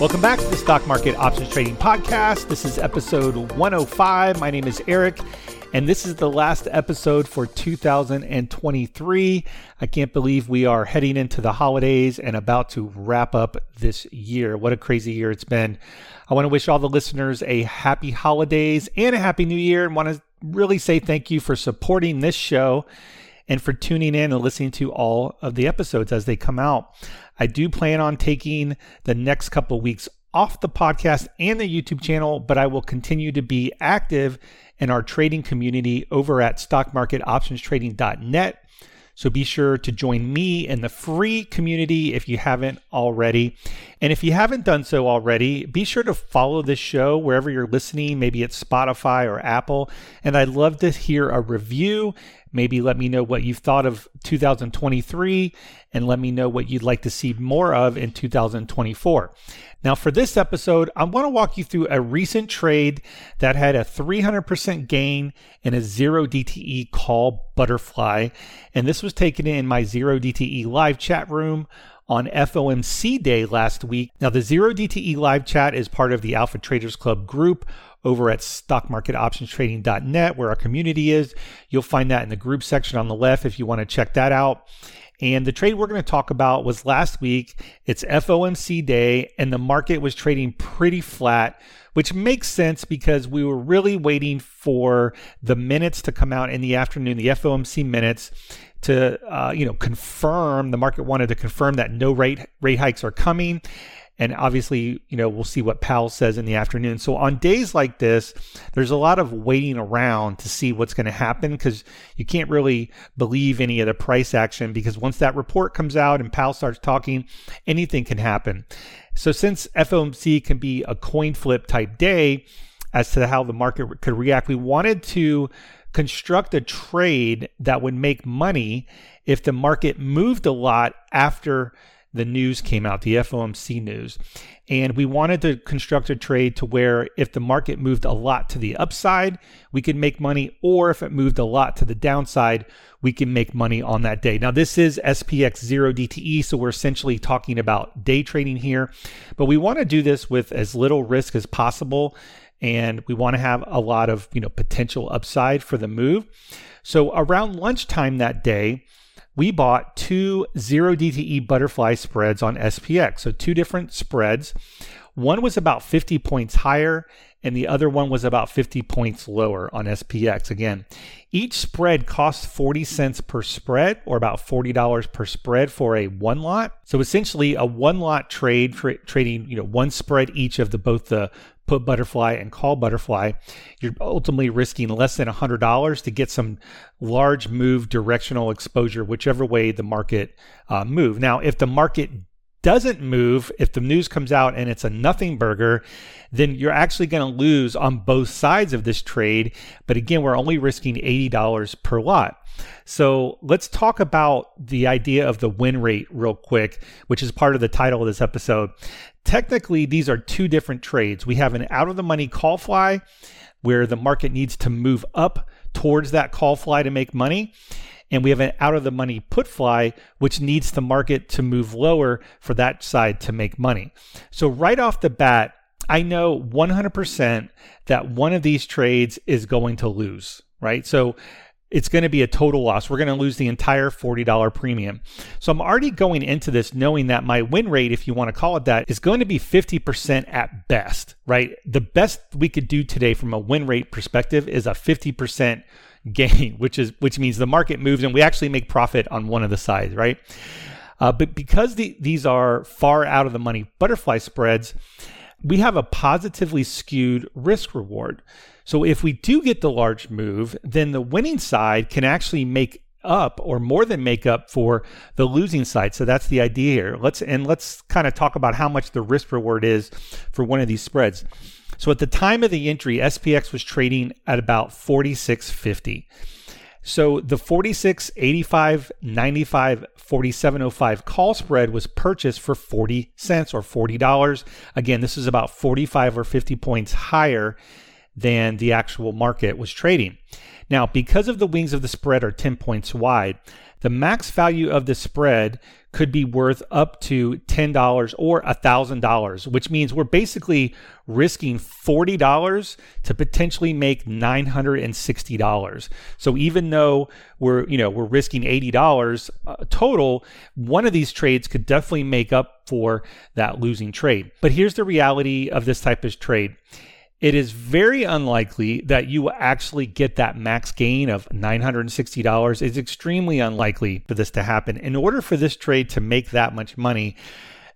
Welcome back to the Stock Market Options Trading Podcast. This is episode 105. My name is Eric, and this is the last episode for 2023. I can't believe we are heading into the holidays and about to wrap up this year. What a crazy year it's been. I want to wish all the listeners a happy holidays and a happy new year and want to really say thank you for supporting this show and for tuning in and listening to all of the episodes as they come out. I do plan on taking the next couple weeks off the podcast and the YouTube channel, but I will continue to be active in our trading community over at stockmarketoptionstrading.net. So be sure to join me in the free community if you haven't already. And if you haven't done so already, be sure to follow this show wherever you're listening. Maybe it's Spotify or Apple. And I'd love to hear a review Maybe let me know what you've thought of 2023 and let me know what you'd like to see more of in 2024. Now, for this episode, I want to walk you through a recent trade that had a 300% gain in a zero DTE call butterfly. And this was taken in my zero DTE live chat room on FOMC day last week. Now, the Zero DTE live chat is part of the Alpha Traders Club group over at stockmarketoptionstrading.net, where our community is. You'll find that in the group section on the left if you want to check that out. And the trade we're going to talk about was last week. It's FOMC day, and the market was trading pretty flat, which makes sense because we were really waiting for the minutes to come out in the afternoon, the FOMC minutes to uh, you know confirm the market wanted to confirm that no rate rate hikes are coming and obviously, you know, we'll see what Powell says in the afternoon. So on days like this, there's a lot of waiting around to see what's going to happen because you can't really believe any of the price action because once that report comes out and Powell starts talking, anything can happen. So since FOMC can be a coin flip type day as to how the market could react, we wanted to construct a trade that would make money if the market moved a lot after the news came out, the FOMC news. And we wanted to construct a trade to where if the market moved a lot to the upside, we could make money, or if it moved a lot to the downside, we can make money on that day. Now, this is SPX 0 DTE, so we're essentially talking about day trading here, but we want to do this with as little risk as possible. And we want to have a lot of, you know, potential upside for the move. So around lunchtime that day, we bought two zero DTE butterfly spreads on SPX. So two different spreads. One was about 50 points higher and the other one was about 50 points lower on SPX. Again, each spread costs 40 cents per spread or about $40 per spread for a one lot. So essentially a one lot trade tra- trading, you know, one spread each of the both the put butterfly and call butterfly, you're ultimately risking less than $100 to get some large move directional exposure, whichever way the market uh, move. Now, if the market doesn't move, if the news comes out and it's a nothing burger, then you're actually going to lose on both sides of this trade. But again, we're only risking $80 per lot. So let's talk about the idea of the win rate real quick, which is part of the title of this episode. Technically, these are two different trades. We have an out of the money call fly where the market needs to move up towards that call fly to make money. And we have an out of the money put fly, which needs the market to move lower for that side to make money. So, right off the bat, I know 100% that one of these trades is going to lose, right? So, it's going to be a total loss. We're going to lose the entire $40 premium. So I'm already going into this knowing that my win rate, if you want to call it that, is going to be 50% at best, right? The best we could do today from a win rate perspective is a 50% gain, which is which means the market moves and we actually make profit on one of the sides, right? Uh, but because the, these are far out of the money butterfly spreads, we have a positively skewed risk reward. So if we do get the large move, then the winning side can actually make up or more than make up for the losing side. So that's the idea here. Let's and let's kind of talk about how much the risk reward is for one of these spreads. So at the time of the entry, SPX was trading at about 46.50. So the 46, 85, 95, 4705 call spread was purchased for 40 cents or $40. Again, this is about 45 or 50 points higher than the actual market was trading. Now, because of the wings of the spread are 10 points wide, the max value of the spread could be worth up to $10 or $1,000, which means we're basically risking $40 to potentially make $960. So even though we're, you know, we're risking $80 uh, total, one of these trades could definitely make up for that losing trade. But here's the reality of this type of trade it is very unlikely that you will actually get that max gain of $960. It's extremely unlikely for this to happen. In order for this trade to make that much money,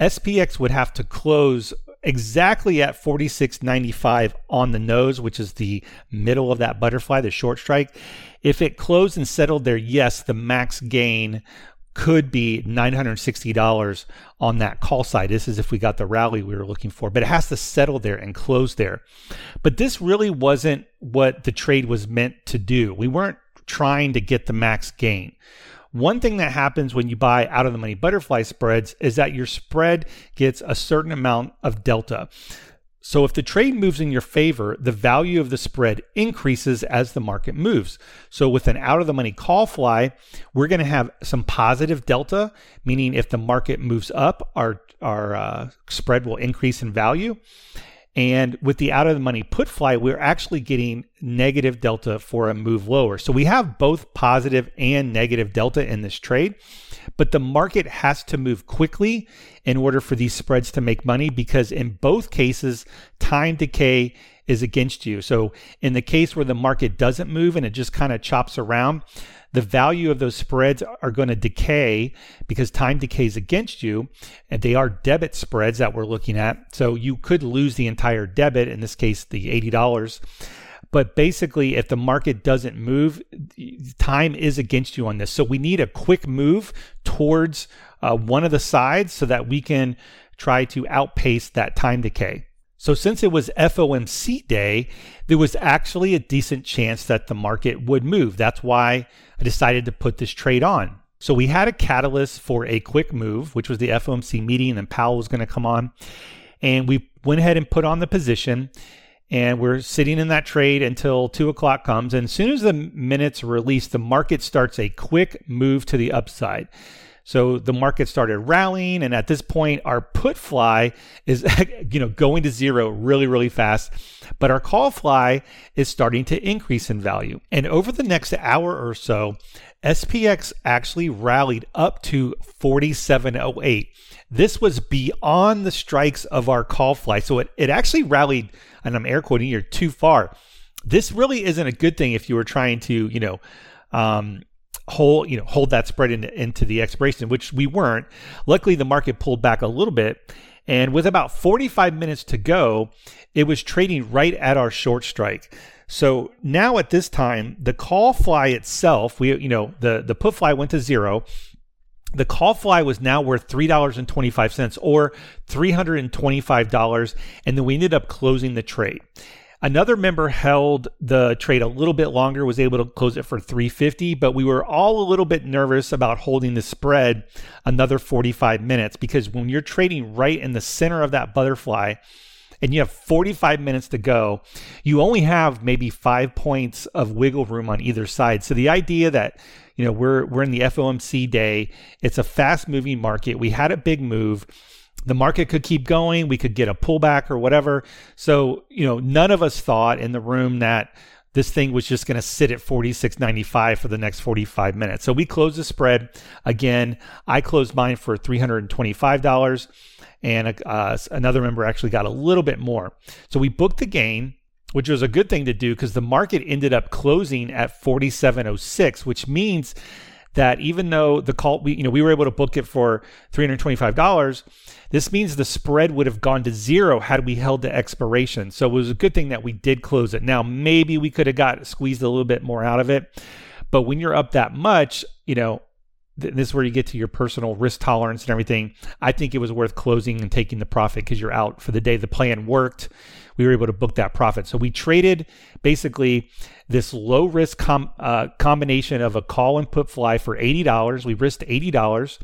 SPX would have to close exactly at 46.95 on the nose, which is the middle of that butterfly, the short strike. If it closed and settled there, yes, the max gain could be $960 on that call side. This is if we got the rally we were looking for, but it has to settle there and close there. But this really wasn't what the trade was meant to do. We weren't trying to get the max gain. One thing that happens when you buy out of the money butterfly spreads is that your spread gets a certain amount of delta. So if the trade moves in your favor, the value of the spread increases as the market moves. So with an out of the money call fly, we're going to have some positive delta, meaning if the market moves up, our our uh, spread will increase in value. And with the out of the money put fly, we're actually getting negative delta for a move lower. So we have both positive and negative delta in this trade, but the market has to move quickly in order for these spreads to make money because in both cases, time decay is against you. So in the case where the market doesn't move and it just kind of chops around, the value of those spreads are going to decay because time decays against you. And they are debit spreads that we're looking at. So you could lose the entire debit, in this case, the $80. But basically, if the market doesn't move, time is against you on this. So we need a quick move towards uh, one of the sides so that we can try to outpace that time decay. So, since it was FOMC day, there was actually a decent chance that the market would move. That's why I decided to put this trade on. So, we had a catalyst for a quick move, which was the FOMC meeting, and Powell was going to come on. And we went ahead and put on the position. And we're sitting in that trade until two o'clock comes. And as soon as the minutes release, the market starts a quick move to the upside. So the market started rallying, and at this point, our put fly is you know going to zero really really fast, but our call fly is starting to increase in value. And over the next hour or so, SPX actually rallied up to 4708. This was beyond the strikes of our call fly, so it it actually rallied, and I'm air quoting here, too far. This really isn't a good thing if you were trying to you know. Um, hold you know hold that spread into, into the expiration which we weren't. Luckily the market pulled back a little bit. And with about 45 minutes to go it was trading right at our short strike. So now at this time the call fly itself we you know the the put fly went to zero. The call fly was now worth $3.25 or $325 and then we ended up closing the trade Another member held the trade a little bit longer, was able to close it for 350, but we were all a little bit nervous about holding the spread another 45 minutes because when you're trading right in the center of that butterfly and you have 45 minutes to go, you only have maybe 5 points of wiggle room on either side. So the idea that you know, we're we're in the FOMC day, it's a fast moving market. We had a big move the market could keep going. We could get a pullback or whatever. So, you know, none of us thought in the room that this thing was just going to sit at 46.95 for the next 45 minutes. So we closed the spread. Again, I closed mine for $325 and uh, another member actually got a little bit more. So we booked the gain, which was a good thing to do because the market ended up closing at 47.06, which means that even though the call we you know we were able to book it for $325 this means the spread would have gone to zero had we held the expiration. So it was a good thing that we did close it. Now maybe we could have got squeezed a little bit more out of it but when you're up that much you know this is where you get to your personal risk tolerance and everything. I think it was worth closing and taking the profit because you're out for the day. The plan worked. We were able to book that profit. So we traded basically this low risk com- uh, combination of a call and put fly for $80. We risked $80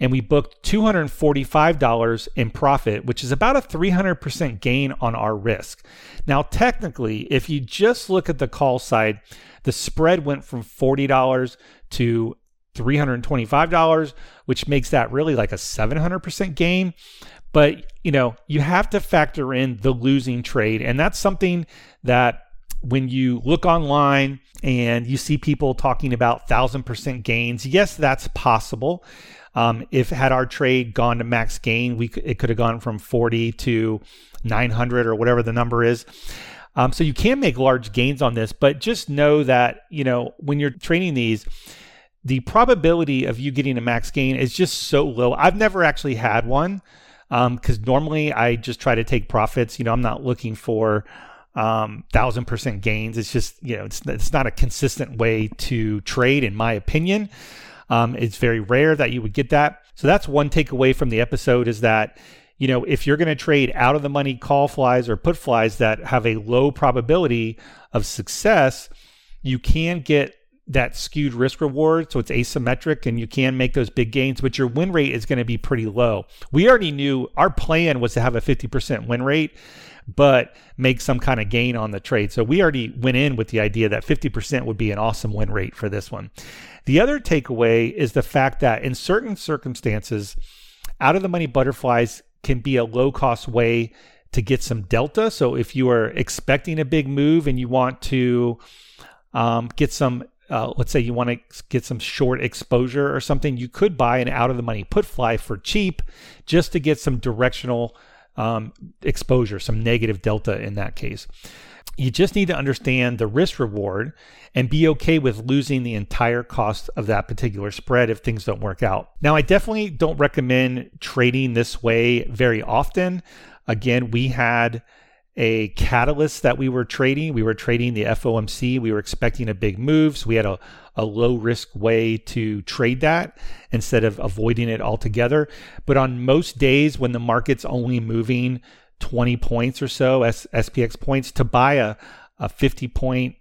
and we booked $245 in profit, which is about a 300% gain on our risk. Now, technically, if you just look at the call side, the spread went from $40 to $325, which makes that really like a 700% gain. But, you know, you have to factor in the losing trade. And that's something that when you look online and you see people talking about 1000% gains, yes, that's possible. Um, if had our trade gone to max gain, we it could have gone from 40 to 900 or whatever the number is. Um, so you can make large gains on this, but just know that you know when you're trading these, the probability of you getting a max gain is just so low. I've never actually had one because um, normally I just try to take profits. You know, I'm not looking for um, thousand percent gains. It's just you know, it's it's not a consistent way to trade, in my opinion. Um, it's very rare that you would get that. So that's one takeaway from the episode is that you know if you're going to trade out of the money call flies or put flies that have a low probability of success, you can get that skewed risk reward. So it's asymmetric and you can make those big gains, but your win rate is going to be pretty low. We already knew our plan was to have a 50% win rate, but make some kind of gain on the trade. So we already went in with the idea that 50% would be an awesome win rate for this one. The other takeaway is the fact that in certain circumstances, out of the money butterflies can be a low cost way to get some delta. So if you are expecting a big move and you want to um, get some uh, let's say you want to get some short exposure or something, you could buy an out of the money put fly for cheap just to get some directional um, exposure, some negative delta in that case. You just need to understand the risk reward and be okay with losing the entire cost of that particular spread if things don't work out. Now, I definitely don't recommend trading this way very often. Again, we had a catalyst that we were trading. We were trading the FOMC. We were expecting a big move. So we had a, a low risk way to trade that instead of avoiding it altogether. But on most days when the market's only moving 20 points or so, S- SPX points, to buy a, a 50 point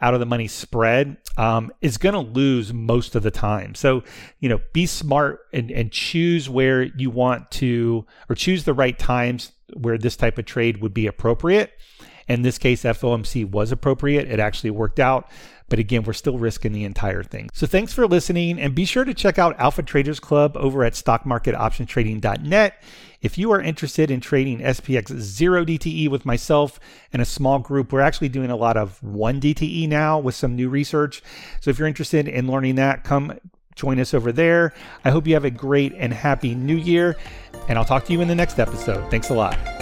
out of the money spread um, is going to lose most of the time. So, you know, be smart and, and choose where you want to, or choose the right times where this type of trade would be appropriate. In this case, FOMC was appropriate. It actually worked out. But again, we're still risking the entire thing. So thanks for listening and be sure to check out Alpha Traders Club over at stockmarketoptionstrading.net. If you are interested in trading SPX 0 DTE with myself and a small group, we're actually doing a lot of 1 DTE now with some new research. So if you're interested in learning that, come join us over there. I hope you have a great and happy new year, and I'll talk to you in the next episode. Thanks a lot.